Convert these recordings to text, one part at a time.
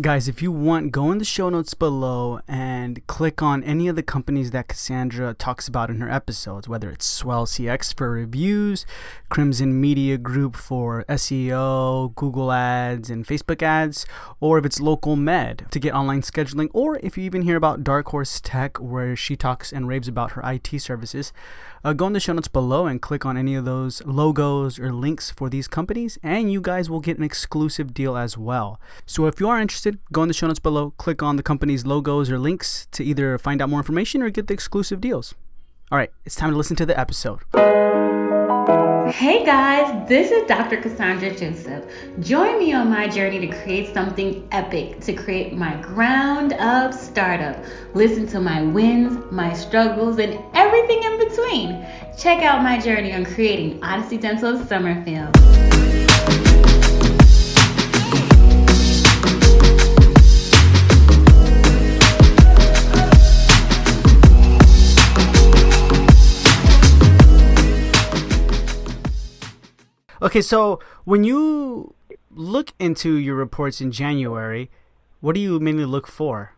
Guys, if you want, go in the show notes below and click on any of the companies that Cassandre talks about in her episodes, whether it's Swell CX for reviews, Crimson Media Group for SEO, Google ads, and Facebook ads, or if it's Local Med to get online scheduling, or if you even hear about Dark Horse Tech, where she talks and raves about her IT services. Uh, go in the show notes below and click on any of those logos or links for these companies, and you guys will get an exclusive deal as well. So if you are interested, go in the show notes below, click on the company's logos or links to either find out more information or get the exclusive deals. All right, it's time to listen to the episode. Hey guys, this is Dr. Cassandre Joseph. Join me on my journey to create something epic, to create my ground up startup. Listen to my wins, my struggles, and everything in between. Check out my journey on creating Odyssey Dental of Summerfield. Okay, so when you look into your reports in January, what do you mainly look for?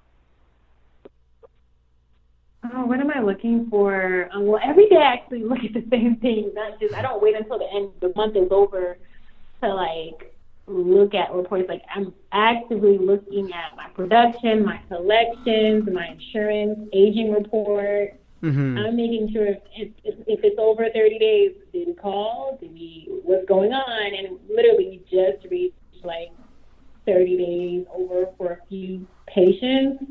Oh, what am I looking for? Um, well, every day I actually look at the same thing. Not just I don't wait until the end the month is over to like look at reports. Like I'm actively looking at my production, my collections, my insurance, aging report, Mm-hmm. I'm making sure if, if, if it's over 30 days, did we call? Did we, what's going on? And literally we just reached like 30 days over for a few patients.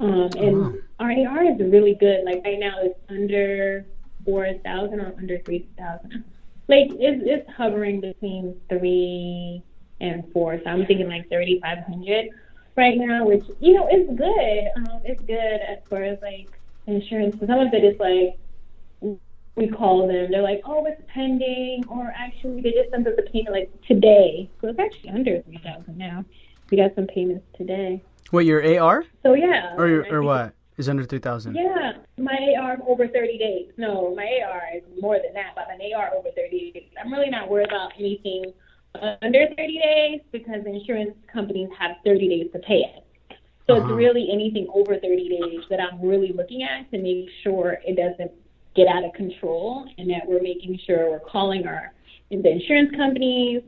Um, and uh-huh. our AR is really good. Like right now, it's under 4,000 or under 3,000. Like it's, it's hovering between three and four. So I'm thinking like 3,500 right now, which, you know, is good. Um, it's good as far as like insurance. some of it is like we call them. They're like, oh, it's pending, or actually they just sent us a payment like today. So it's actually under three thousand now. We got some payments today. What your AR? So yeah. Or your, or what is under three thousand? Yeah, my AR over thirty days. No, my AR is more than that, but an AR over thirty days. I'm really not worried about anything under 30 days because insurance companies have 30 days to pay it. So uh-huh. it's really anything over 30 days that I'm really looking at to make sure it doesn't get out of control and that we're making sure we're calling our the insurance companies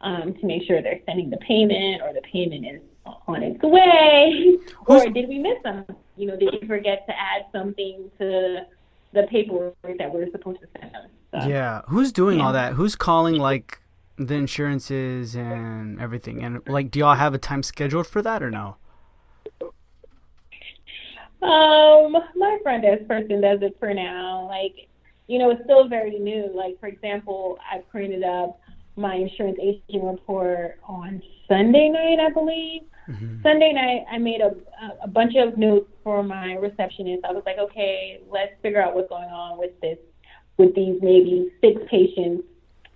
um, to make sure they're sending the payment or the payment is on its way. or did we miss something? You know, did we forget to add something to the paperwork that we're supposed to send them? So, yeah. Who's doing yeah. all that? Who's calling like the insurances and everything? And like, do y'all have a time scheduled for that or no? Um, my front desk person does it for now. Like, you know, it's still very new. Like, for example, I printed up my insurance aging report on Sunday night, I believe. Mm-hmm. Sunday night, I made a, a bunch of notes for my receptionist. I was like, okay, let's figure out what's going on with this, with these maybe six patients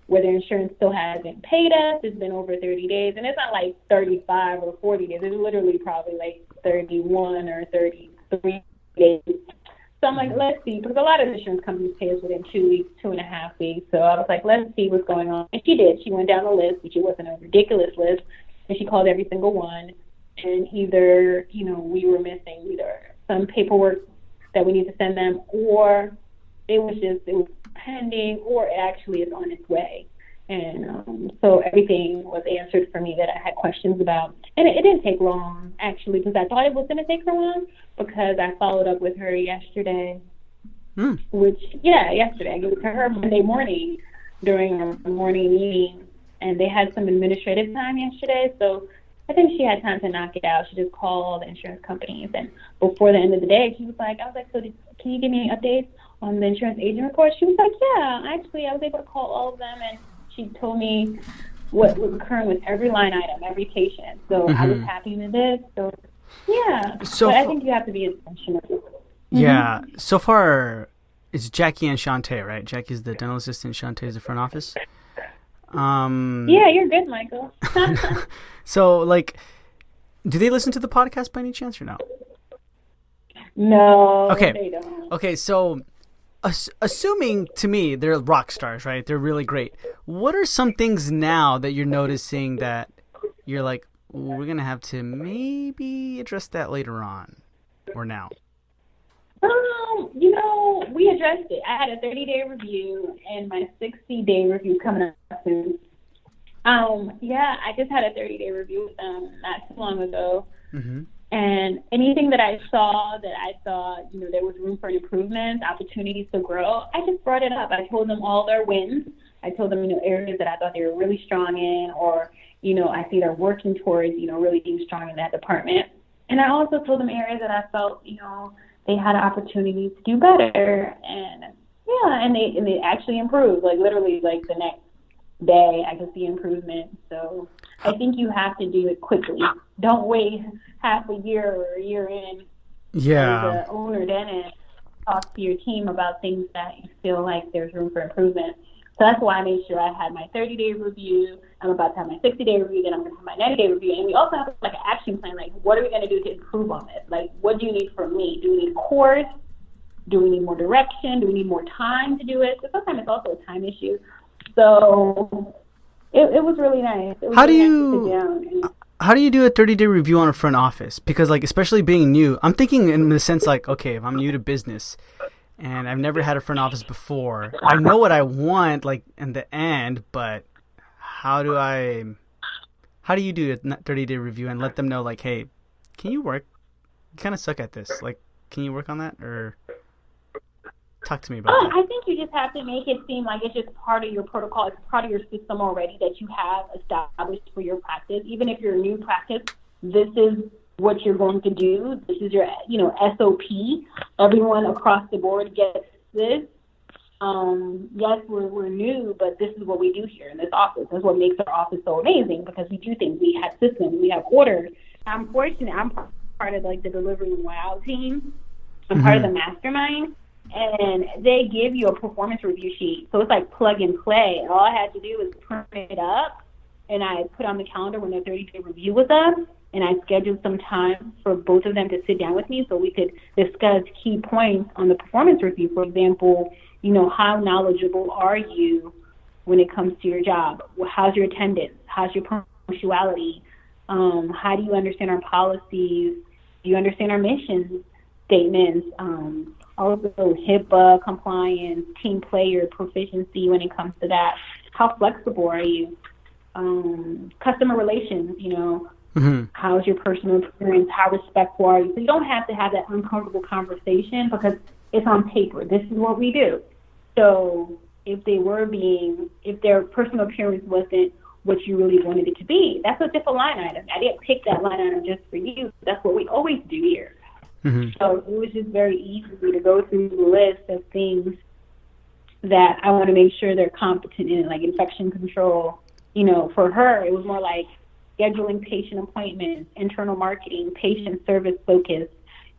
where their insurance still hasn't paid us. It's been over 30 days, and it's not like 35 or 40 days. It's literally probably like 31 or 30 three days. So I'm like, mm-hmm. let's see, because a lot of insurance companies pay us within two weeks, two and a half weeks. So I was like, let's see what's going on. And she did. She went down the list, which it wasn't a ridiculous list, and she called every single one. And either, you know, we were missing either some paperwork that we need to send them, or it was just it was pending, or it actually is on its way. And um, so everything was answered for me that I had questions about. And it, it didn't take long, actually, because I thought it was going to take her long because I followed up with her yesterday. Hmm. Which, yeah, yesterday. I gave it to her Monday morning during our morning meeting. And they had some administrative time yesterday. So I think she had time to knock it out. She just called the insurance companies. And before the end of the day, she was like, I was like, so did, can you give me updates on the insurance aging report? She was like, yeah, actually, I was able to call all of them and she told me what was occurring with every line item, every patient. So mm-hmm. I was mm-hmm. happy with this. So yeah, so but I think you have to be intentional. Mm-hmm. Yeah. So far, it's Jackie and Shantae, right? Jackie's the dental assistant. Shantae is the front office. Um. Yeah, you're good, Michael. so, like, do they listen to the podcast by any chance or no? No. Okay. Okay. So assuming to me they're rock stars, right? They're really great. What are some things now that you're noticing that you're like, we're gonna have to maybe address that later on, or now. Um, you know, we addressed it. I had a 30 day review and my 60 day review coming up soon. Um, yeah, I just had a 30 day review with them not too long ago. Mm-hmm. And anything that I saw that I thought, you know, there was room for improvement, opportunities to grow, I just brought it up. I told them all their wins. I told them, you know, areas that I thought they were really strong in, or, you know, I see they're working towards, you know, really being strong in that department. And I also told them areas that I felt, you know, they had an opportunity to do better. And yeah, and they and they actually improved. Like literally, like the next day, I could see improvement. So I think you have to do it quickly. Don't wait half a year or a year in. Yeah. The owner then talk to your team about things that you feel like there's room for improvement. So that's why I made sure I had my 30 day review. I'm about to have my 60 day review, then I'm going to have my 90 day review. And we also have like an action plan. Like, what are we going to do to improve on this? Like, what do you need from me? Do we need a course? Do we need more direction? Do we need more time to do it? So sometimes it's also a time issue. So it, it was really nice. Was how do really you nice how do you do a 30 day review on a front office? Because like especially being new, I'm thinking in the sense like okay, if I'm new to business and I've never had a front office before, I know what I want like in the end, but how do I how do you do a 30 day review and let them know like hey, can you work? You kind of suck at this. Like can you work on that or Talk to me about oh, that. I think you just have to make it seem like it's just part of your protocol. It's part of your system already that you have established for your practice. Even if you're a new practice, this is what you're going to do. This is your, you know, SOP. Everyone across the board gets this. Um, yes, we're, we're new, but this is what we do here in this office. That's what makes our office so amazing because we do things. We have systems. We have orders. I'm fortunate. I'm part of like the delivery wow team. I'm mm-hmm. part of the mastermind and they give you a performance review sheet. So it's like plug and play. All I had to do was print it up, and I put on the calendar when their 30 day review was up, and I scheduled some time for both of them to sit down with me so we could discuss key points on the performance review. For example, you know, how knowledgeable are you when it comes to your job? How's your attendance? How's your punctuality? Um, how do you understand our policies? Do you understand our mission statements? Um, also HIPAA compliance, team player proficiency when it comes to that. How flexible are you? Um, customer relations, you know, mm-hmm. how's your personal appearance? How respectful are you? So you don't have to have that uncomfortable conversation because it's on paper. This is what we do. So if they were being, if their personal appearance wasn't what you really wanted it to be, that's a different line item. I didn't pick that line item just for you. That's what we always do here. Mm-hmm. So it was just very easy to go through the list of things that I want to make sure they're competent in, like infection control. You know, for her, it was more like scheduling patient appointments, internal marketing, patient service focus,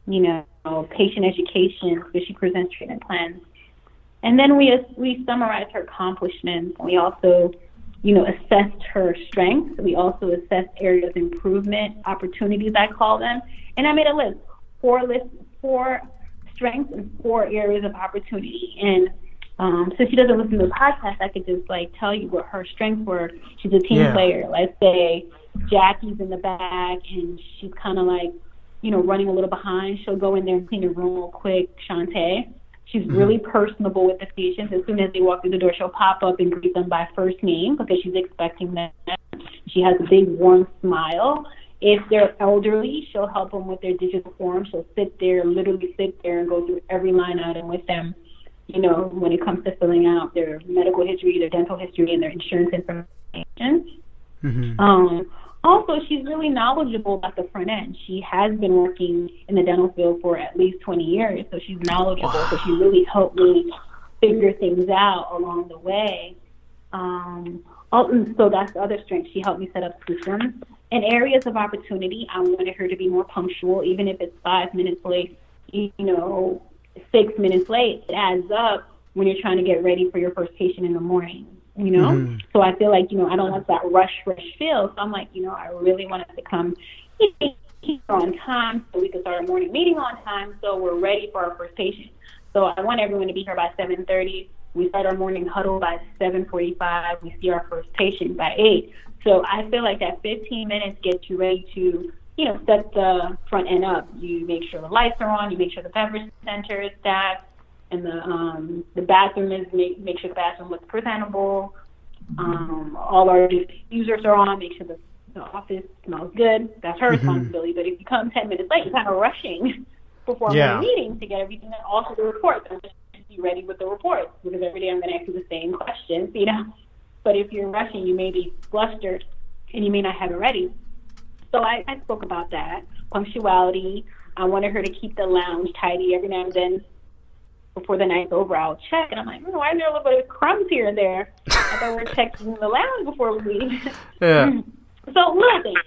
you know, patient education, so she presents treatment plans. And then we we summarized her accomplishments. We also, you know, assessed her strengths. We also assessed areas of improvement, opportunities I call them, and I made a list four list four strengths and four areas of opportunity. And um, since she doesn't listen to the podcast, I could just like tell you what her strengths were. She's a team yeah. player. Let's say Jackie's in the back and she's kind of like, you know, running a little behind. She'll go in there and clean the room real quick. Shantae. She's mm-hmm. really personable with the patients. As soon as they walk through the door, she'll pop up and greet them by first name because she's expecting them. She has a big warm smile. If they're elderly, she'll help them with their digital form. She'll sit there, literally sit there and go through every line item with them, you know, when it comes to filling out their medical history, their dental history, and their insurance information. Mm-hmm. Um, also, she's really knowledgeable about the front end. She has been working in the dental field for at least 20 years, so she's knowledgeable. Wow. So she really helped me figure things out along the way. Um, so that's the other strength. She helped me set up systems in areas of opportunity, I wanted her to be more punctual, even if it's five minutes late, you know, six minutes late. It adds up when you're trying to get ready for your first patient in the morning, you know? Mm-hmm. So I feel like, you know, I don't want that rush, rush feel. So I'm like, you know, I really want us to come here on time so we can start our morning meeting on time so we're ready for our first patient. So I want everyone to be here by 7.30. We start our morning huddle by 7.45. We see our first patient by 8. So I feel like that 15 minutes gets you ready to, you know, set the front end up. You make sure the lights are on, you make sure the beverage center is staffed, and the um, the bathroom is make make sure the bathroom looks presentable. Um, all our users are on. Make sure the, the office smells good. That's her mm-hmm. responsibility. But if you come ten minutes late, you're kind of rushing before yeah. my meeting to get everything. And also the reports. I'm just be ready with the reports because every day I'm going to ask you the same questions. You know, but if you're rushing, you may be flustered and you may not have it ready. So I, I spoke about that punctuality. I wanted her to keep the lounge tidy every now and then before the night's over, I'll check. And I'm like, oh, why is there a little bit of crumbs here and there? I thought we were checking the lounge before we leave. Yeah. so little things,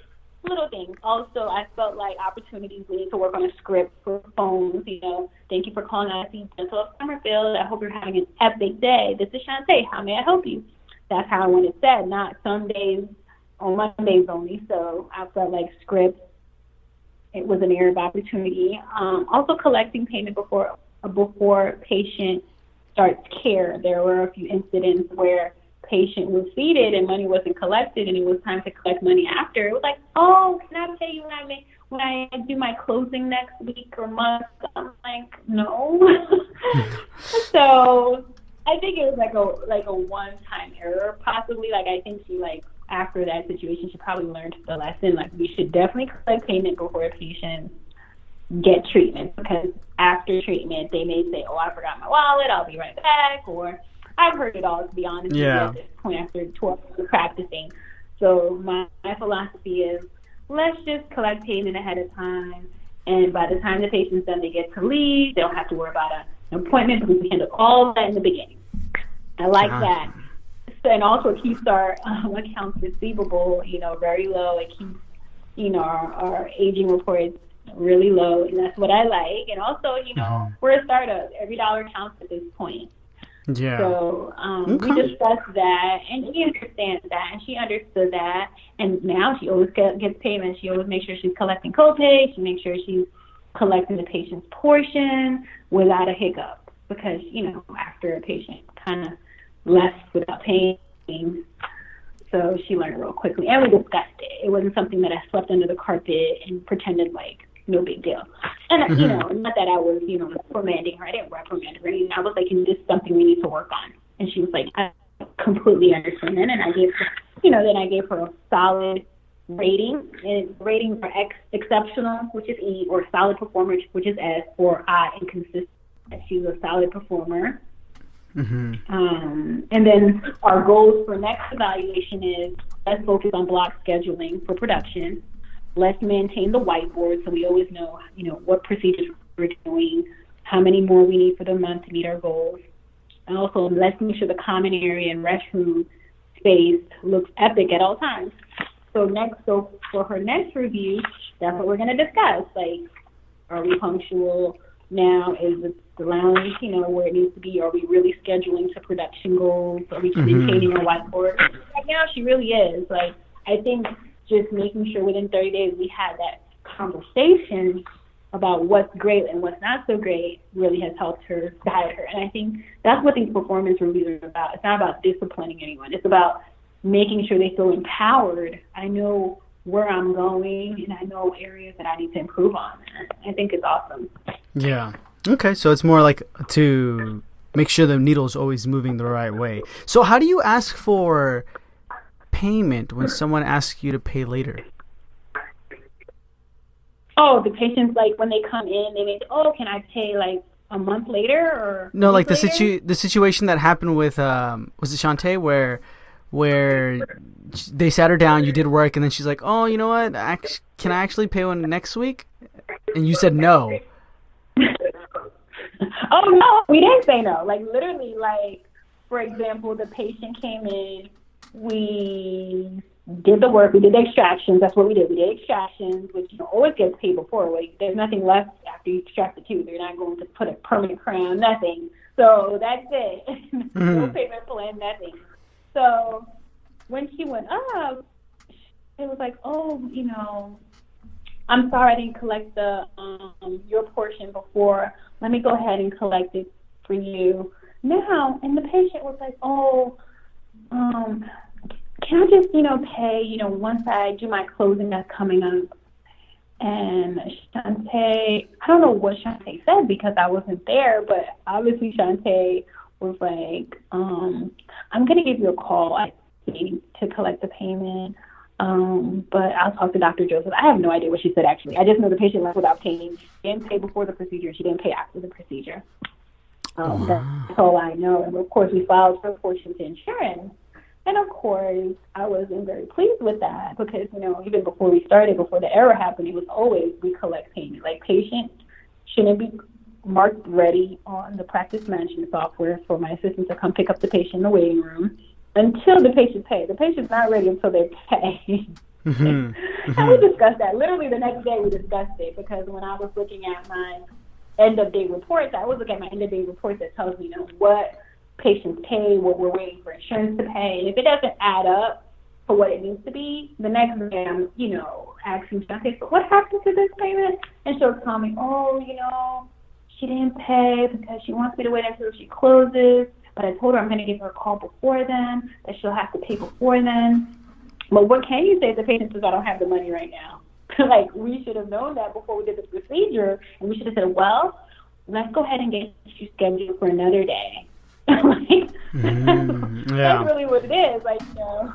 little things. Also, I felt like opportunities. We need to work on a script for phones. You know, thank you for calling Odyssey Dental of Summerfield. I hope you're having an epic day. This is Shantae. How may I help you? That's how I want it said, not some days on Mondays only. So I felt like script. It was an area of opportunity. Um, also, collecting payment before before patient starts care. There were a few incidents where patient was seated and money wasn't collected and it was time to collect money after. It was like, oh, can I pay you when I make when I do my closing next week or month? I'm like, no. so I think it was like a like a one time error possibly. Like I think she like after that situation she probably learned the lesson. Like we should definitely collect payment before a patient get treatment because after treatment they may say, "Oh, I forgot my wallet. I'll be right back," or I've heard it all to be honest. Yeah. At this point, after 12 years of practicing, so my, my philosophy is let's just collect payment ahead of time, and by the time the patient's done, they get to leave. They don't have to worry about a, an appointment because we handle all that in the beginning. I like that. So, and also it keeps our um, accounts receivable, you know, very low. It keeps, you know, our, our aging reports really low, and that's what I like. And also, you know, mm-hmm. we're a startup. Every dollar counts at this point. Yeah. So um, okay. we discussed that, and she understands that, and she understood that, and now she always get, gets payment. She always makes sure she's collecting copay. She makes sure she's collecting the patient's portion without a hiccup, because you know after a patient kind of left without paying, so she learned real quickly, and we discussed it. It wasn't something that I swept under the carpet and pretended like no big deal. And mm-hmm. you know, not that I was, you know, reprimanding her. I didn't reprimand her. I was like, "This is something we need to work on." And she was like, "I completely understand." And I gave her, you know, then I gave her a solid rating. And ratings are ex- exceptional, which is E, or solid performer, which is S, or I, inconsistent. She's a solid performer. Mm-hmm. Um, and then our goals for next evaluation is let's focus on block scheduling for production let's maintain the whiteboard so we always know, you know, what procedures we're doing, how many more we need for the month to meet our goals. And also, let's make sure the common area and restroom space looks epic at all times. So next, so for her next review, that's what we're going to discuss. Like, are we punctual now? Is it the lounge, you know, where it needs to be? Are we really scheduling to production goals? Are we mm-hmm. maintaining our whiteboard? Right now, she really is. Like, I think just making sure within 30 days we had that conversation about what's great and what's not so great really has helped her guide her. And I think that's what these performance reviews are about. It's not about disciplining anyone. It's about making sure they feel empowered. I know where I'm going and I know areas that I need to improve on. I think it's awesome. Yeah. Okay, so it's more like to make sure the needle is always moving the right way. So how do you ask for payment when someone asks you to pay later? Oh, the patients like when they come in, they say, "Oh, can I pay like a month later or?" No, like the situ the situation that happened with um was it Shantae where where they sat her down, you did work, and then she's like, "Oh, you know what? can I actually pay one next week?" And you said no. oh no, we didn't say no. Like literally, like for example, the patient came in we did the work. We did the extractions. That's what we did. We did extractions, which you know, always gets paid before. Like there's nothing left after you extract the tooth. They're not going to put a permanent crown. Nothing. So that's it. Mm-hmm. no payment plan. Nothing. So when she went up, it was like, oh, you know, I'm sorry I didn't collect the um, your portion before. Let me go ahead and collect it for you now. And the patient was like, oh, um, can I just, you know, pay, you know, once I do my closing that's coming up? And Shantae, I don't know what Shantae said because I wasn't there, but obviously Shantae was like, um, I'm going to give you a call I to collect the payment. Um, but I'll talk to Dr. Joseph. I have no idea what she said actually. I just know the patient left without paying. She didn't pay before the procedure. She didn't pay after the procedure. Um, That's all I know. And of course, we filed for portion to insurance. And of course, I wasn't very pleased with that because, you know, even before we started, before the error happened, it was always we collect payment. Like patients shouldn't be marked ready on the practice management software for my assistant to come pick up the patient in the waiting room until the patient pays. The patient's not ready until they pay. Mm-hmm. Mm-hmm. and we discussed that. Literally the next day we discussed it because when I was looking at my end of day reports, I was looking at my end of day reports that tells me, you know, what patients pay, what we're waiting for insurance to pay. And if it doesn't add up for what it needs to be, the next day I'm, you know, asking, okay, so what happened to this payment? And she'll tell me, oh, you know, she didn't pay because she wants me to wait until she closes. But I told her I'm going to give her a call before then, that she'll have to pay before then. But what can you say if the patient says, I don't have the money right now? like, we should have known that before we did the procedure. And we should have said, well, let's go ahead and get you scheduled for another day. like, mm, yeah. that's really what it is. Like, you know,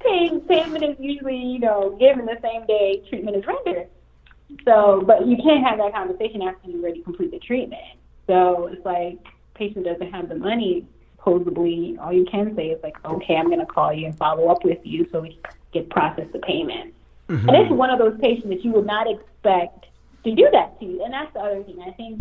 payment is usually, you know, given the same day treatment is rendered. So, but you can't have that conversation after you already complete the treatment. So it's like patient doesn't have the money. Supposedly, all you can say is like, okay, I'm going to call you and follow up with you so we can get process the payment. Mm-hmm. And it's one of those patients that you would not expect to do that to you. And that's the other thing. I think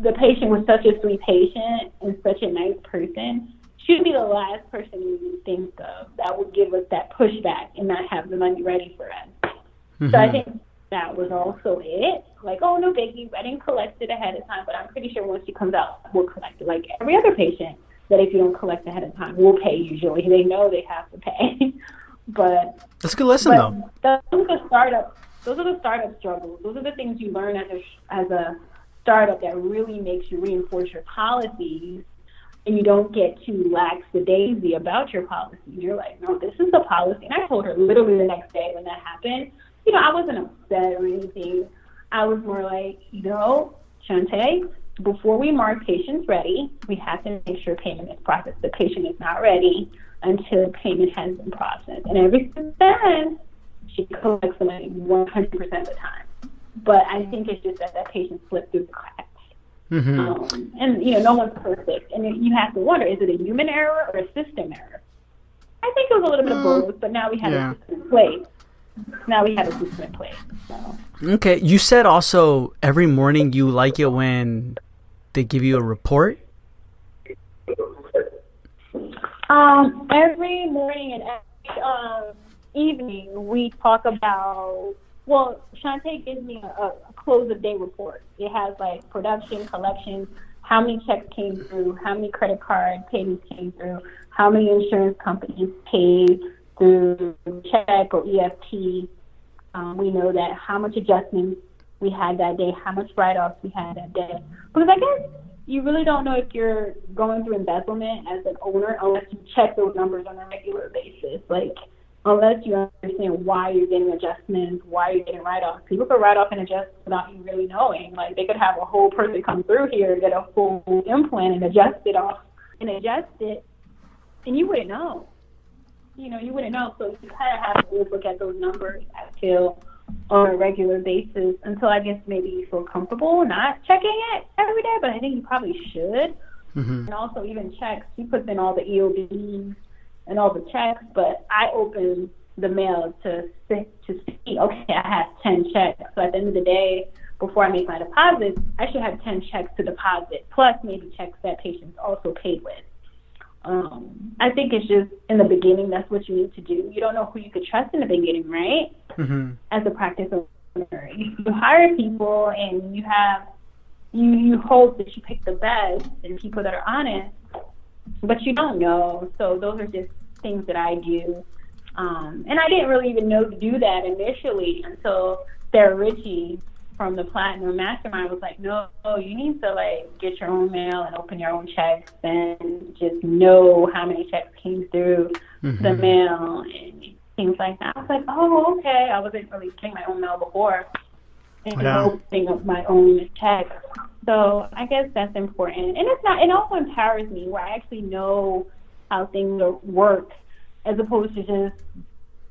the patient was such a sweet patient and such a nice person. She'd be the last person we would think of that would give us that pushback and not have the money ready for us. Mm-hmm. So I think that was also it. Like, oh no biggie, I didn't collect it ahead of time, but I'm pretty sure once she comes out, we'll collect it. Like every other patient, that if you don't collect ahead of time, we'll pay usually. They know they have to pay. but that's a good lesson though. Those are the startup. Those are the startup struggles. Those are the things you learn as a as a startup that really makes you reinforce your policies and you don't get too lackadaisy about your policies. You're like, no, this is the policy. And I told her literally the next day when that happened, you know, I wasn't upset or anything. I was more like, you know, Shantae, before we mark patients ready, we have to make sure payment is processed. The patient is not ready until payment has been processed. And ever since then, she collects the money 100% of the time. But I think it's just that that patient slipped through the cracks. Mm-hmm. Um, and, you know, no one's perfect. And you have to wonder, is it a human error or a system error? I think it was a little bit of mm. both, but now we have yeah. a system in place. Now we have a system in place. So. Okay. You said also every morning you like it when they give you a report? Um, every morning and every um, evening we talk about well, Shantae gives me a, a close of day report. It has like production, collections, how many checks came through, how many credit card payments came through, how many insurance companies paid through check or EFT. Um, we know that how much adjustments we had that day, how much write-offs we had that day. Because I guess you really don't know if you're going through embezzlement as an owner unless you check those numbers on a regular basis. Like unless you understand why you're getting adjustments, why you're getting write-offs. People could write off and adjust without you really knowing. Like they could have a whole person come through here, get a full implant and adjust it off and adjust it, and you wouldn't know. You know, you wouldn't know. So you kind of have to look at those numbers, I feel, on a regular basis until I guess maybe you feel comfortable not checking it every day, but I think you probably should. Mm-hmm. And also even checks, he puts in all the EOBs and all the checks, but I open the mail to to see, okay, I have 10 checks. So at the end of the day, before I make my deposit, I should have 10 checks to deposit, plus maybe checks that patients also paid with. Um, I think it's just in the beginning, that's what you need to do. You don't know who you could trust in the beginning, right? Mm-hmm. As a practice owner, you hire people and you have you you hope that you pick the best and people that are honest but you don't know. So those are just things that I do. Um, and I didn't really even know to do that initially until Sarah Ritchie from the platinum mastermind was like, no, you need to like get your own mail and open your own checks and just know how many checks came through mm-hmm. the mail and things like that. I was like, oh, okay. I wasn't really getting my own mail before and yeah. opening up my own checks. So I guess that's important, and it's not. It also empowers me where I actually know how things work, as opposed to just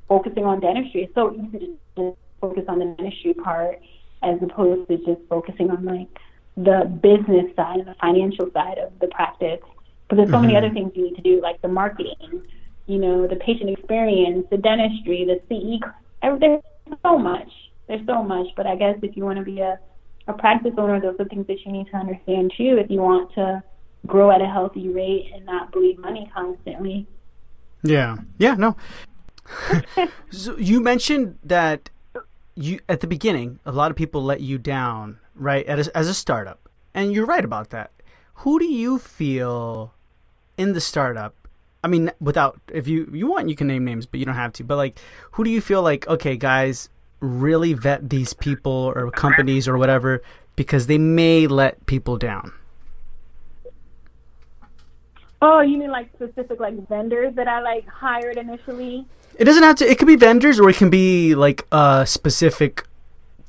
focusing on dentistry. It's so easy to just focus on the dentistry part as opposed to just focusing on like the business side and the financial side of the practice. But there's so mm-hmm. many other things you need to do, like the marketing, you know, the patient experience, the dentistry, the CE. There's so much. There's so much. But I guess if you want to be a, a practice owner, those are things that you need to understand too if you want to grow at a healthy rate and not bleed money constantly. Yeah. Yeah, no. so you mentioned that you at the beginning, a lot of people let you down, right? As as a startup, and you're right about that. Who do you feel in the startup? I mean, without if you you want, you can name names, but you don't have to. But like, who do you feel like? Okay, guys, really vet these people or companies or whatever because they may let people down. Oh, you mean like specific like vendors that I like hired initially? It doesn't have to. It could be vendors, or it can be like a specific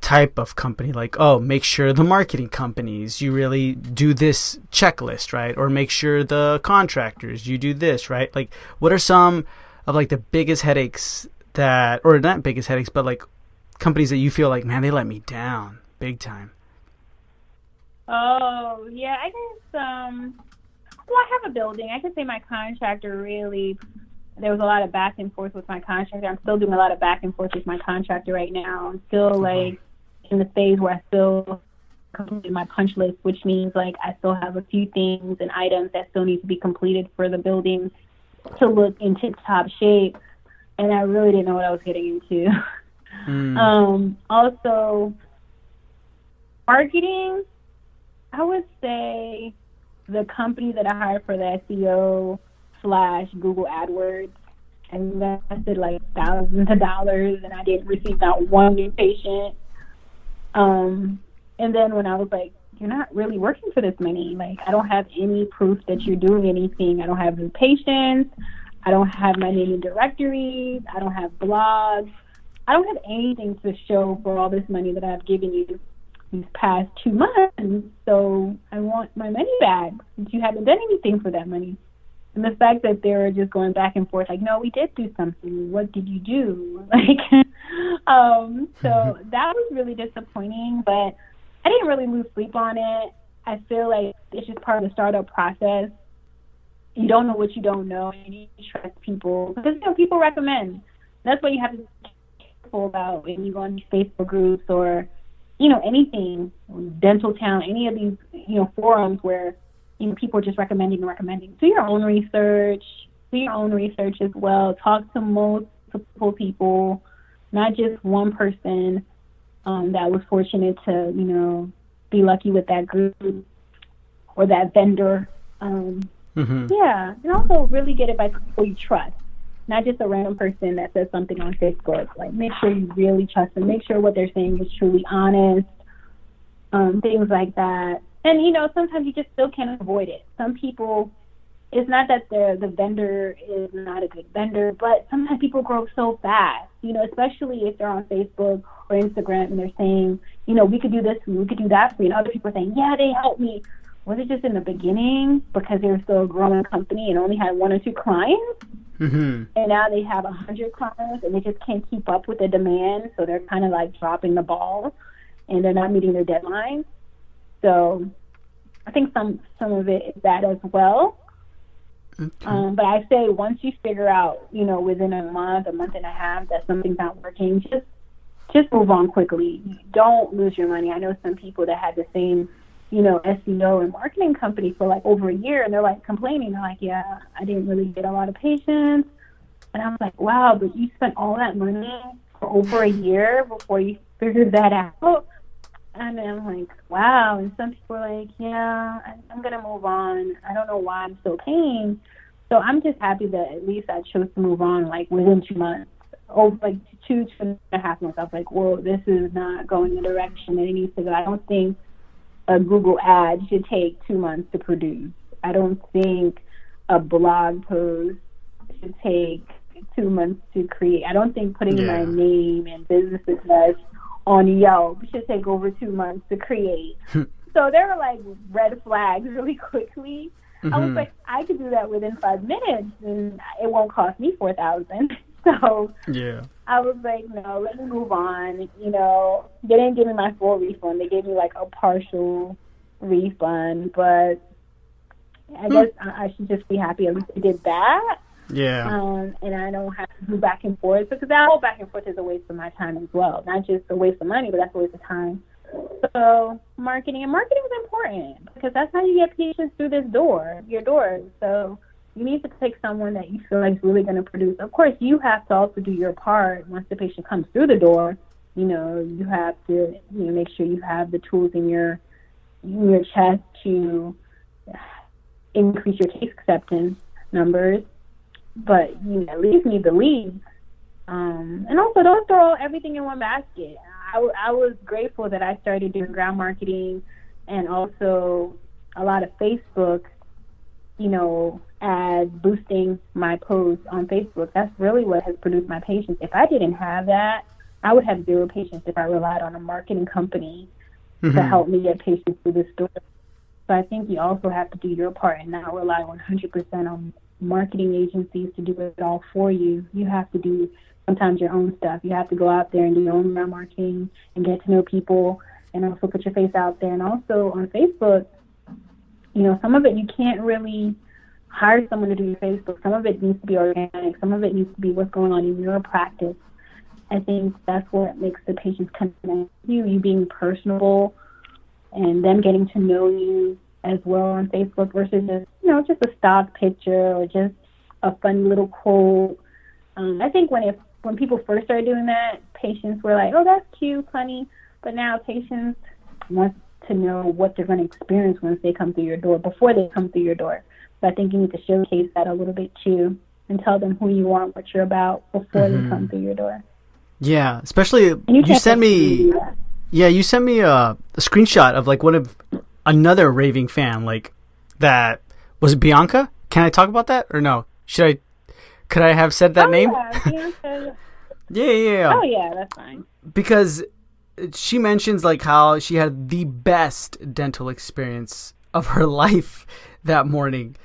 type of company. Like, oh, make sure the marketing companies you really do this checklist, right? Or make sure the contractors you do this, right? Like, what are some of like the biggest headaches that, or not biggest headaches, but like companies that you feel like, man, they let me down big time. Oh yeah, I guess. Um, well, I have a building. I could say my contractor really there was a lot of back and forth with my contractor. I'm still doing a lot of back and forth with my contractor right now. I'm still mm-hmm. like in the phase where I still completed my punch list, which means like I still have a few things and items that still need to be completed for the building to look in tip top shape. And I really didn't know what I was getting into. Mm. um, also, marketing, I would say the company that I hired for the SEO slash Google AdWords. I invested like thousands of dollars and I didn't receive not one new patient. Um, and then when I was like, you're not really working for this money. Like, I don't have any proof that you're doing anything. I don't have new patients. I don't have my name in directories. I don't have blogs. I don't have anything to show for all this money that I've given you these past two months. So I want my money back since you haven't done anything for that money. And the fact that they were just going back and forth, like, no, we did do something. What did you do? Like, um, so mm-hmm. that was really disappointing. But I didn't really lose sleep on it. I feel like it's just part of the startup process. You don't know what you don't know. And you need to trust people because you know people recommend. That's what you have to be careful about when you go on these Facebook groups or you know anything, Dental Town, any of these you know forums where you know, people are just recommending and recommending. Do your own research. Do your own research as well. Talk to multiple people, not just one person um, that was fortunate to, you know, be lucky with that group or that vendor. Um, mm-hmm. Yeah, and also really get advice from people you trust, not just a random person that says something on Facebook. Like, make sure you really trust them. Make sure what they're saying is truly honest. Um, things like that and you know sometimes you just still can't avoid it some people it's not that the the vendor is not a good vendor but sometimes people grow so fast you know especially if they're on facebook or instagram and they're saying you know we could do this we could do that for you and other people are saying yeah they helped me was it just in the beginning because they were still a growing company and only had one or two clients mm-hmm. and now they have a hundred clients and they just can't keep up with the demand so they're kind of like dropping the ball and they're not meeting their deadlines so I think some some of it is that as well. Okay. Um, but I say once you figure out, you know, within a month, a month and a half, that something's not working, just just move on quickly. Don't lose your money. I know some people that had the same, you know, SEO and marketing company for like over a year, and they're like complaining. They're like, "Yeah, I didn't really get a lot of patients," and I was like, "Wow, but you spent all that money for over a year before you figured that out." And I'm like, wow. And some people are like, yeah, I'm to move on. I don't know why I'm still paying. So I'm just happy that at least I chose to move on like within two months. over like two, two and a half months. I was like, well, this is not going the direction that it needs to go. I don't think a Google ad should take two months to produce. I don't think a blog post should take two months to create. I don't think putting Yeah. my name and business address on Yelp should take over two months to create. so there were like red flags really quickly. I was Mhm. like, I could do that within five minutes, and it won't cost me four thousand. So yeah. I was like, no, let me move on. You know, they didn't give me my full refund. They gave me like a partial refund, but I guess I, I should just be happy at least they did that. Yeah. Um, and I don't have to do back and forth because that whole back and forth is a waste of my time as well. Not just a waste of money, but that's a waste of time. So marketing and marketing is important because that's how you get patients through this door, your door. So you need to pick someone that you feel like is really going to produce. Of course, you have to also do your part once the patient comes through the door. You know, you have to you know make sure you have the tools in your in your chest to increase your case acceptance numbers. But you at least need the leads. Um, and also, don't throw everything in one basket. I, I was grateful that I started doing ground marketing and also a lot of Facebook, you know, ads boosting my posts on Facebook. That's really what has produced my patients. If I didn't have that, I would have zero patients if I relied on a marketing company to Mhm. help me get patients through this door. So I think you also have to do your part and not rely 100% on marketing agencies to do it all for you. You have to do sometimes your own stuff. You have to go out there and do your own marketing and get to know people and also put your face out there. And also on Facebook, you know, some of it you can't really hire someone to do your Facebook. Some of it needs to be organic. Some of it needs to be what's going on in your practice. I think that's what makes the patients connect you, you being personable and them getting to know you as well on Facebook versus just, you know, just a stock picture or just a fun little quote. Um, I think when it, when people first started doing that, patients were like, oh, that's cute, funny. But now patients want to know what they're going to experience once they come through your door, before they come through your door. So I think you need to showcase that a little bit too and tell them who you are, and what you're about before Mhm. they come through your door. Yeah. Especially And you, can't sent me. Yeah, you sent me a, a screenshot of like one of another raving fan, like that was it Bianca. Can I talk about that or no? Should I? Could I have said that oh, name? Yeah. Yeah, yeah, yeah. oh yeah, that's fine. because she mentions like how she had the best dental experience of her life that morning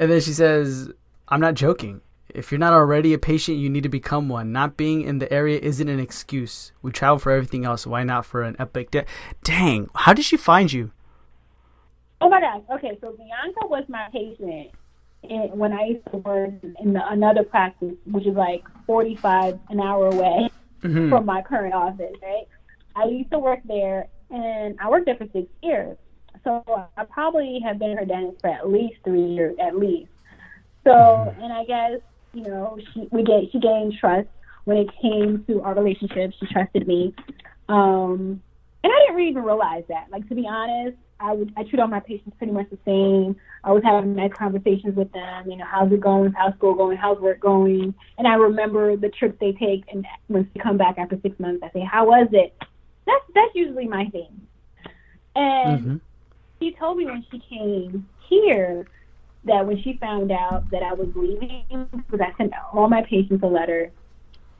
and then she says i'm not joking if you're not already a patient you need to become one not being in the area isn't an excuse we travel for everything else why not for an epic de- dang how did she find you Oh my gosh. Okay, so Bianca was my patient in, when I used to work in the, another practice, which is like 45 an hour away Mhm. from my current office, right? I used to work there, and I worked there for six years. So I probably have been her dentist for at least three years, at least. So, and I guess you know, she we get she gained trust when it came to our relationship. She trusted me, um, and I didn't really even realize that. Like to be honest, I would I treat all my patients pretty much the same. I was having nice conversations with them. You know, how's it going? How's school going? How's work going? And I remember the trips they take, and when they come back after six months, I say, "How was it?" That's that's usually my thing. And Mhm. She told me when she came here that when she found out that I was leaving, because I sent all my patients a letter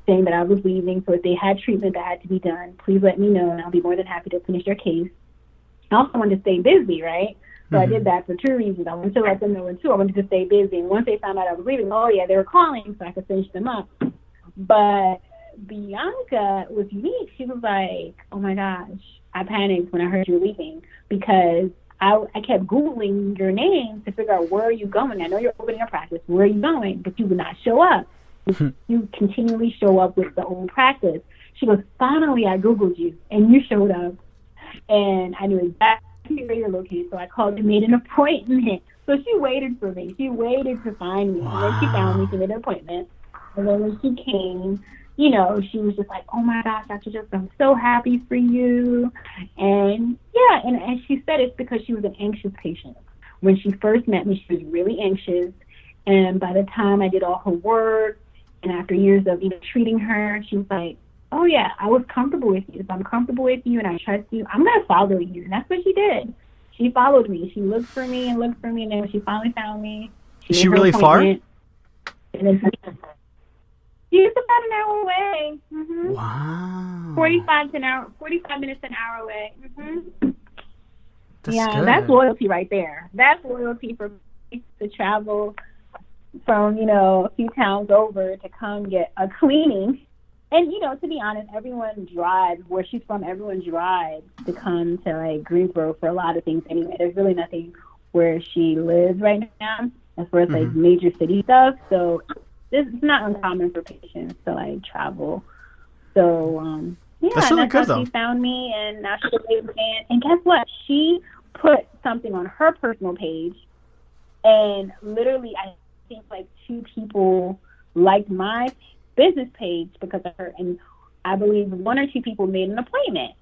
saying that I was leaving. So if they had treatment that had to be done, please let me know, and I'll be more than happy to finish your case. I also wanted to stay busy, right? So I Mhm. did that for two reasons. I wanted to let them know, and two, I wanted to stay busy. And once they found out I was leaving, oh yeah, they were calling so I could finish them up. But Bianca was unique. She was like, "Oh my gosh, I panicked when I heard you were leaving because I, I kept googling your name to figure out where are you going. I know you're opening a practice. Where are you going? But you would not show up. Hmm. you continually show up with the old practice." She goes, "Finally, I googled you and you showed up, and I knew exactly where you're located. So I called and made an appointment." So she waited for me. She waited to find me. And then she found me. She made an appointment. And then when she came, you know, she was just like, "Oh my gosh, Dr. Joseph, I'm so happy for you." And yeah, and, and she said it's because she was an anxious patient. When she first met me, she was really anxious, and by the time I did all her work And after years of you know, treating her, she was like, "Oh yeah, I was comfortable with you. If I'm comfortable with you and I trust you, I'm gonna follow you." And that's what she did. She followed me. She looked for me and looked for me, and then when she finally found me, she, she really far? And then She's about an hour away. Mm-hmm. Wow. Forty-five to an hour, forty-five minutes an hour away. Mm-hmm. That's yeah, good. that's loyalty right there. That's loyalty for me to travel from you know a few towns over to come get a cleaning. And you know, to be honest, everyone drives where she's from. Everyone drives to come to like Greensboro for a lot of things. Anyway, there's really nothing where she lives right now as far as mm-hmm. like major city stuff. So this is not uncommon for patients to like travel. So um, yeah, that's, really that's good, how though. she found me, and now she's a fan. And guess what? She put something on her personal page, and literally, I think like two people liked my business page because of her, and I believe one or two people made an appointment.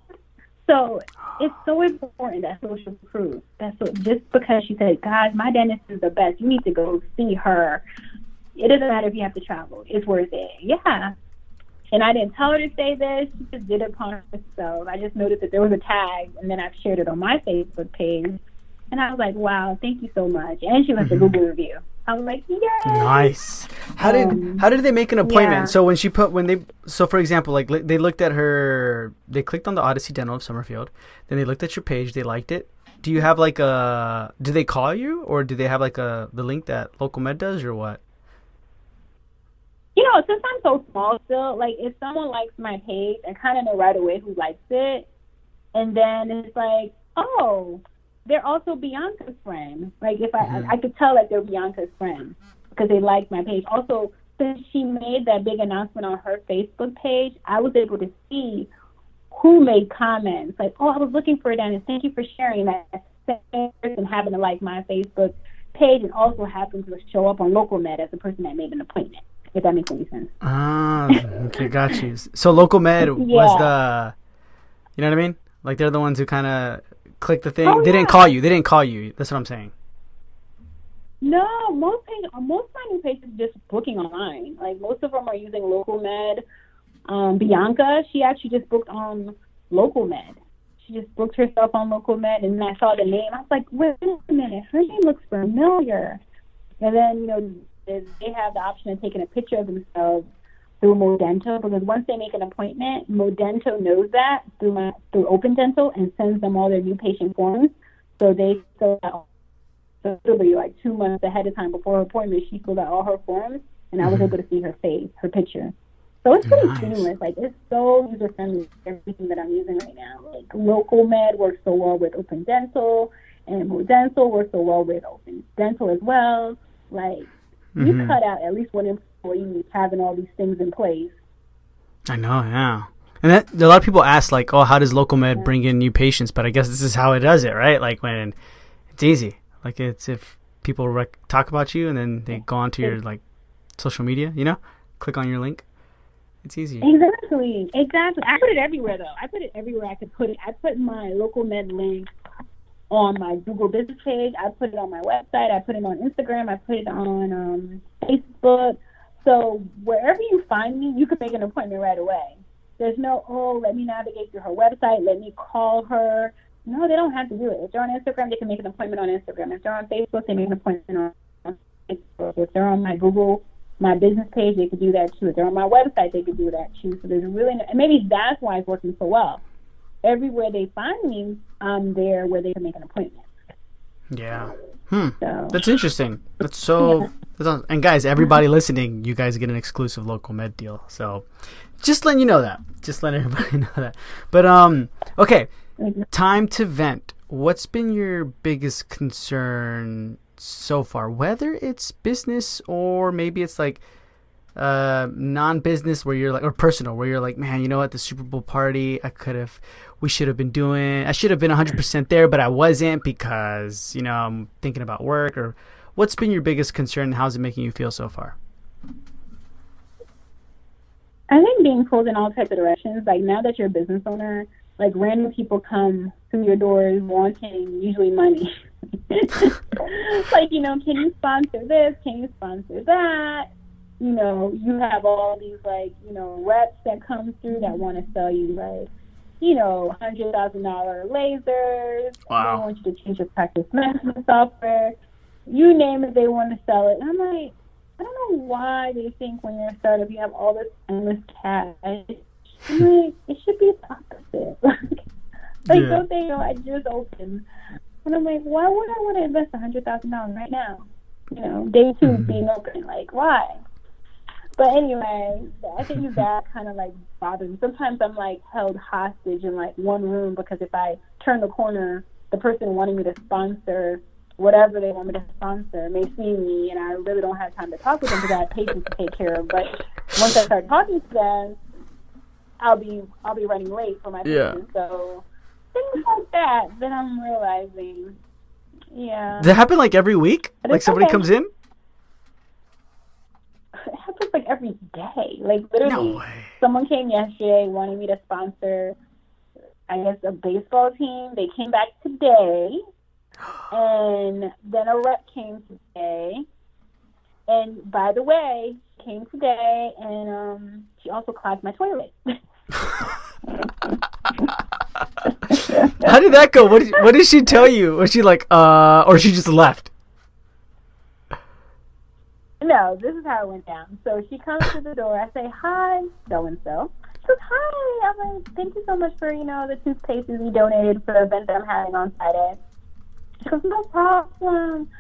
So it's so important that social proof. That's so, just because she said, "Guys, my dentist is the best. You need to go see her." It doesn't matter if you have to travel. It's worth it. Yeah. And I didn't tell her to say this. She just did it upon herself. I just noticed that there was a tag, and then I've shared it on my Facebook page. And I was like, wow, thank you so much. And she left mm-hmm. a Google review. I was like, yeah. Nice. How did um, how did they make an appointment? Yeah. So when she put when they so for example, like they looked at her, they clicked on the Odyssey Dental of Summerfield. Then they looked at your page. They liked it. Do you have like a? Do they call you or do they have like a the link that Local Med does or what? You know, since I'm so small still, like if someone likes my page, I kind of know right away who likes it, and then it's like, oh, they're also Bianca's friend. Like if I mm-hmm. I, I could tell like they're Bianca's friend because they like my page. Also, since she made that big announcement on her Facebook page, I was able to see who made comments like, "Oh, I was looking for it, Dennis. Thank you for sharing that." And having to like my Facebook page, and also happened to show up on Local Med as the person that made an appointment if that makes any sense. Ah, okay, got you. So local med yeah. was the, you know what I mean? Like they're the ones who kind of click the thing. Oh, they yeah. didn't call you. They didn't call you. That's what I'm saying. No, most most finding patients just booking online. Like most of them are using local med. Um, Bianca, she actually just booked on local med. She just booked herself on local med, and I saw the name. I was like, wait a minute, her name looks familiar. And then you know is they have the option of taking a picture of themselves through Modento because once they make an appointment, Modento knows that through my, through Open Dental and sends them all their new patient forms. So they fill out so literally like two months ahead of time before her appointment, she filled out all her forms, and I was mm-hmm. able to see her face, her picture. So it's pretty nice. seamless. Like it's so user friendly. Everything that I'm using right now, like local med works so well with Open Dental, and Modento works so well with Open Dental as well. Like mm-hmm. you cut out at least one employee having all these things in place. I know, yeah. And that, a lot of people ask, like, oh, how does local med bring in new patients? But I guess this is how it does it, right? Like, when it's easy. Like, it's if people rec- talk about you and then they go onto your, like, social media, you know? Click on your link. It's easy. Exactly. Exactly. I put it everywhere, though. I put it everywhere I could put it. I put my local med link on my Google business page. I put it on my website. I put it on Instagram. I put it on um, Facebook. So wherever you find me, you can make an appointment right away. There's no, oh, let me navigate through her website. Let me call her. No, they don't have to do it. If they're on Instagram, they can make an appointment on Instagram. If they're on Facebook, they make an appointment on Facebook. If they're on my Google, my business page, they could do that too. If they're on my website, they could do that too. So there's really, no, and maybe that's why it's working so well everywhere they find me, I'm there where they can make an appointment. Yeah. Hmm. So, that's interesting. That's so. Yeah. That's and guys, everybody listening, you guys get an exclusive local med deal. So, just letting you know that. Just letting everybody know that. But um, okay. Time to vent. What's been your biggest concern so far? Whether it's business or maybe it's like uh, non-business where you're like or personal where you're like man you know what? The super bowl party i could have we should have been doing i should have been 100% there but i wasn't because you know i'm thinking about work or what's been your biggest concern how's it making you feel so far? I think being pulled in all types of directions like now that you're a business owner like random people come through your doors wanting usually money. Like you know can you sponsor this? Can you sponsor that you know, you have all these like, you know, reps that come through that want to sell you like, you know, hundred thousand dollar lasers. Wow. They want you to change your practice management software. You name it, they want to sell it. And I'm like, I don't know why they think when you're a startup you have all this endless cash. I'm like, it should be the opposite. like, Yeah. don't they know I just opened? And I'm like, why would I want to invest a hundred thousand dollars right now? You know, day 2 Mhm. being open. Like, why? But anyway, I think that kind of like bothers me. Sometimes I'm like held hostage in like one room because if I turn the corner, the person wanting me to sponsor whatever they want me to sponsor may see me, and I really don't have time to talk with them because I have patients to take care of. But once I start talking to them, I'll be I'll be running late for my Yeah. patients. So things like that. Then I'm realizing, yeah, Does that happen like every week? Like somebody okay. comes in? It happens like every day. Like literally, No someone came yesterday wanting me to sponsor, I guess, a baseball team. They came back today, and then a rep came today. And by the way, came today, and um, she also clogged my toilet. How did that go? What did, what did she tell you? Was she like, uh, or she just left? No, this is how it went down. So she comes to the door. I say, hi, so and so. She goes, hi. I'm like, thank you so much for, you know, the toothpaste you donated for the event that I'm having on Friday. She goes, no problem.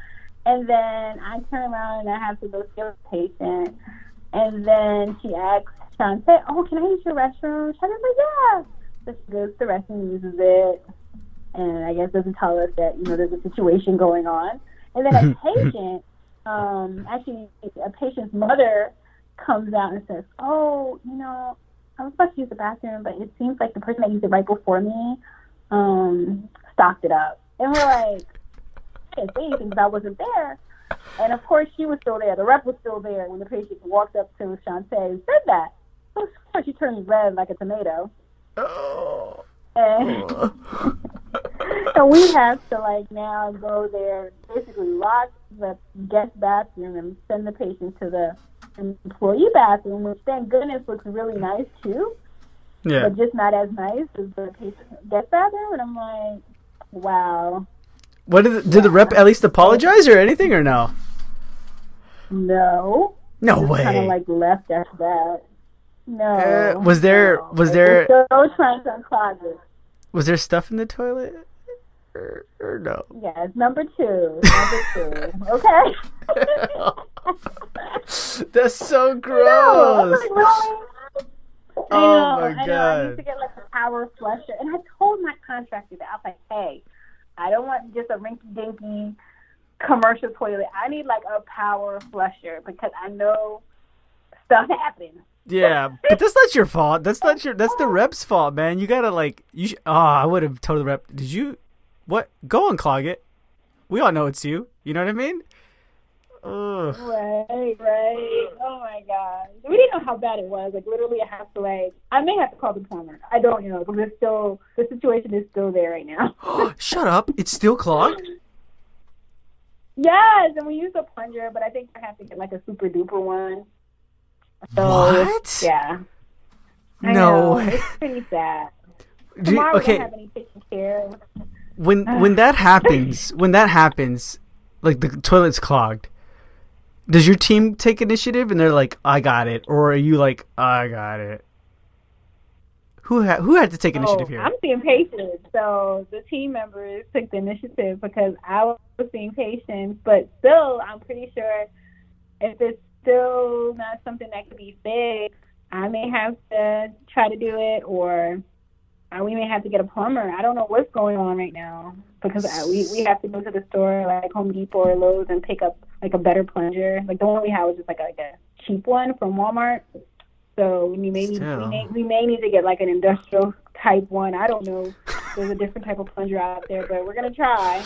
And then I turn around and I have to go see a patient. And then she asks Shantae, oh, can I use your restroom? Shantae's like, yeah. So she goes to the restroom, uses it, and I guess doesn't tell us that, you know, there's a situation going on. And then a patient um, actually a patient's mother comes out and says, "Oh, you know, I was about to use the bathroom, but it seems like the person that used it right before me um, stocked it up." And we're like, "I didn't say anything because I wasn't there." And of course, she was still there. The rep was still there when the patient walked up to Shantae and said that. So of course, she turns red like a tomato. Oh. And so we have to like now go there, basically lock the guest bathroom and send the patient to the employee bathroom, which thank goodness looks really nice too, Yeah. but just not as nice as the patient guest bathroom. And I'm like, wow, What did the, did the rep at least apologize or anything or no? no. No way. Kind of like left after that. No. Uh, was there- was there- still trying to unclog it. Was there stuff in the toilet? Or, or no? Yes, number two. Number two. Okay. That's so gross. really? I Oh know, my I know. I need to get like a power flusher, and I told my contractor that I was like, "Hey, I don't want just a rinky-dinky commercial toilet. I need like a power flusher because I know stuff happens." Yeah, but that's not your fault. That's not your. That's the rep's fault, man. You gotta like. You. Sh- oh, I would have told the rep. Did you? What? Go unclog it. We all know it's you. You know what I mean? Ugh. Right, right. Oh my god, we didn't know how bad it was. Like literally, I have to like, I may have to call the plumber. I don't know because it's still the situation is still there right now. Shut up! It's still clogged. Yes, and we use a plunger, but I think I have to get like a super duper one. So, What? Yeah. I No know. It's pretty sad. Do you- Tomorrow we okay, don't have any patient care. When when that happens, when that happens, like the toilet's clogged. Does your team take initiative and they're like, "I got it," or are you like, "I got it"? Who ha- who had to take initiative oh, here? I'm being patient, so the team members took the initiative because I was being patient. but still, I'm pretty sure if it's still not something that can be fixed, I may have to try to do it, or we may have to get a plumber. I don't know what's going on right now because we we have to go to the store like Home Depot or Lowe's and pick up like a better plunger. Like the one we had was just like a, like a cheap one from Walmart. So we may need, we may we may need to get like an industrial type one. I don't know. There's a different type of plunger out there, but we're gonna try.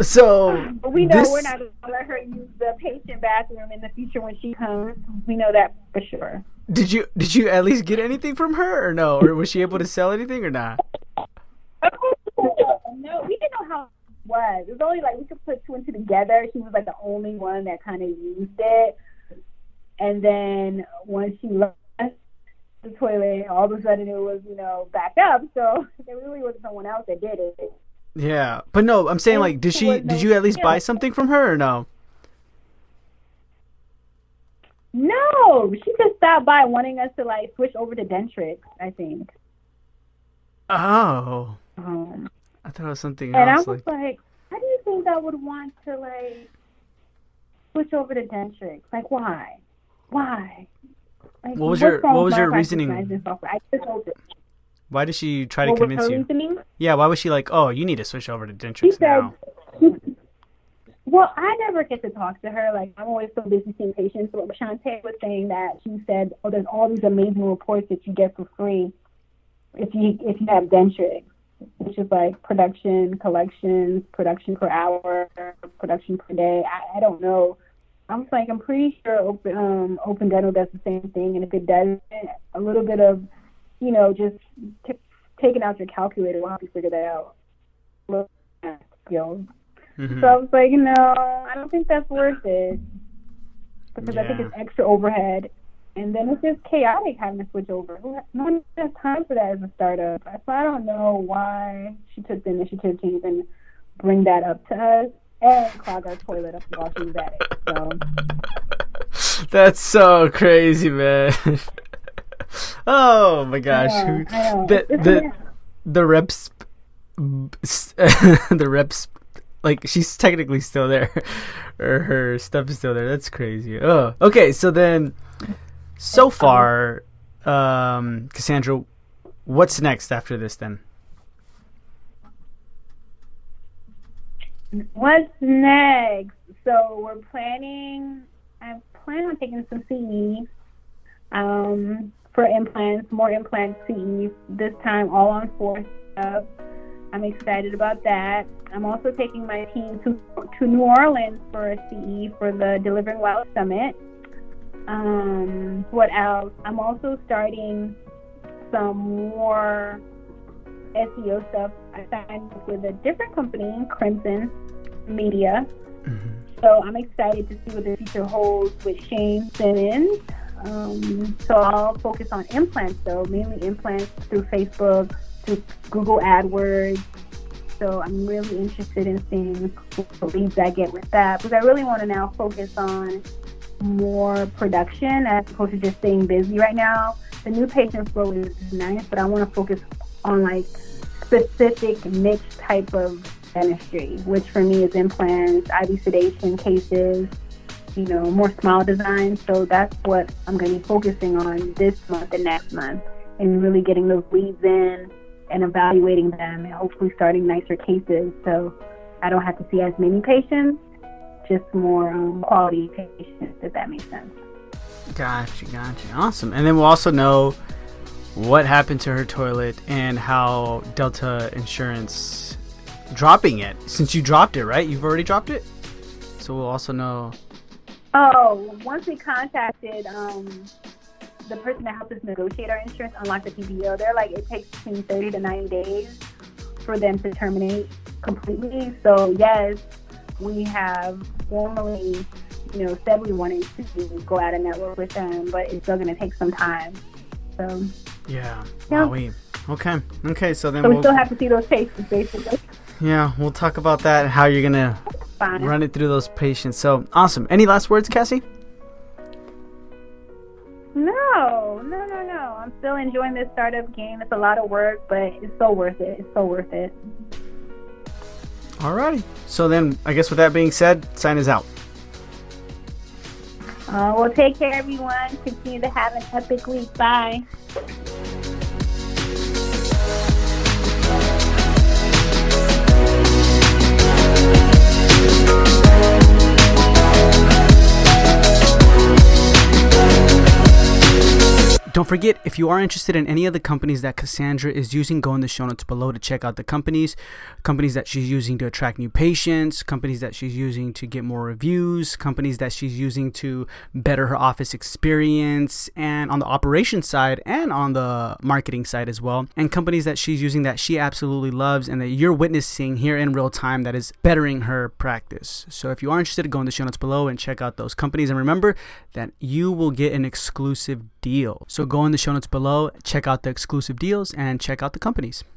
So But we know this- we're not gonna let her use the patient bathroom in the future when she comes. We know that for sure. Did you did you at least get anything from her or no? Or was she able to sell anything or not? No, we didn't know how it was. It was only like we could put two and two together. She was like the only one that kind of used it. and then once she left the toilet, all of a sudden it was, you know, backed up. So there really was someone else that did it. Yeah, but no, I'm saying like, did she? Did you at least buy something from her or no? No, she just stopped by wanting us to like switch over to Dentrix. I think. Oh. Um, I thought it was something and else. I was like, like, how do you think I would want to like switch over to Dentrix? Like, why? Why? Like, What was your- what was your reasoning? I just told her. why did she try to What was convince you? reasoning? Yeah, why was she like, oh, you need to switch over to She Dentrix said, now? Well, I never get to talk to her. Like, I'm always so busy seeing patients. But Shantae was saying that she said, oh, there's all these amazing reports that you get for free if you if you have Dentrix, which is like production, collections, production per hour, production per day. I, I don't know. I'm like, I'm pretty sure Open, um, Open Dental does the same thing. And if it doesn't, a little bit of, you know, just t- taking out your calculator will help you figure that out. Look at Mhm. So I was like, no, I don't think that's worth it because I think it's extra overhead, and then it's just chaotic having to switch over. No one has time for that as a startup. So I don't know why she took the initiative to even bring that up to us and clog our toilet up while she was at it. So That's so crazy, man. oh my gosh. yeah, Who- I know. The the the reps the reps like she's technically still there. or her stuff is still there. That's crazy. Oh. Okay, so then so far um Cassandre what's next after this then? What's next? So we're planning. I plan on taking some CE um, for implants, more implant CE this time, all on four stuff. I'm excited about that. I'm also taking my team to to New Orleans for a CE for the Delivering Well Summit. Um, what else? I'm also starting some more SEO stuff. I signed up with a different company, Crimson Media. So I'm excited to see what the future holds with Shane Simmons. Um, so I'll focus on implants, though, mainly implants through Facebook, through Google AdWords. So I'm really interested in seeing what leads I get with that because I really want to now focus on more production as opposed to just staying busy right now. The new patient flow is nice, but I want to focus on like specific niche type of dentistry, which for me is implants, IV sedation cases, you know, more smile design. So that's what I'm going to be focusing on this month and next month, and really getting those leads in and evaluating them, and hopefully starting nicer cases. So I don't have to see as many patients, just more um, quality patients, if that makes sense. Gotcha, gotcha. Awesome. And then we'll also know what happened to her toilet and how Delta Insurance dropping it. Since you dropped it, right? You've already dropped it? So we'll also know. Oh, once we contacted um, the person that helped us negotiate our insurance, unlock the PPO, they're like it takes between 30 to 90 days for them to terminate completely. So yes, we have formally, you know, said we wanted to go out of network with them, but it's still going to take some time. So, Yeah. Yeah. Wowee. Okay. Okay. So then so we we'll still have to see those patients, basically. yeah we'll talk about that and how you're gonna Fine. run it through those patients. So awesome. Any last words, Cassie? Still enjoying this startup game. It's a lot of work, but it's so worth it. It's so worth it. Alrighty. So then I guess with that being said, sign is out. Uh, well, take care, everyone. Continue to have an epic week. Bye. Don't forget, if you are interested in any of the companies that Cassandre is using, go in the show notes below to check out the companies. Companies that she's using to attract new patients, companies that she's using to get more reviews, companies that she's using to better her office experience, and on the operations side and on the marketing side as well. And companies that she's using that she absolutely loves and that you're witnessing here in real time that is bettering her practice. So if you are interested, go in the show notes below and check out those companies. And remember that you will get an exclusive deal. So go in the show notes below, check out the exclusive deals, and check out the companies.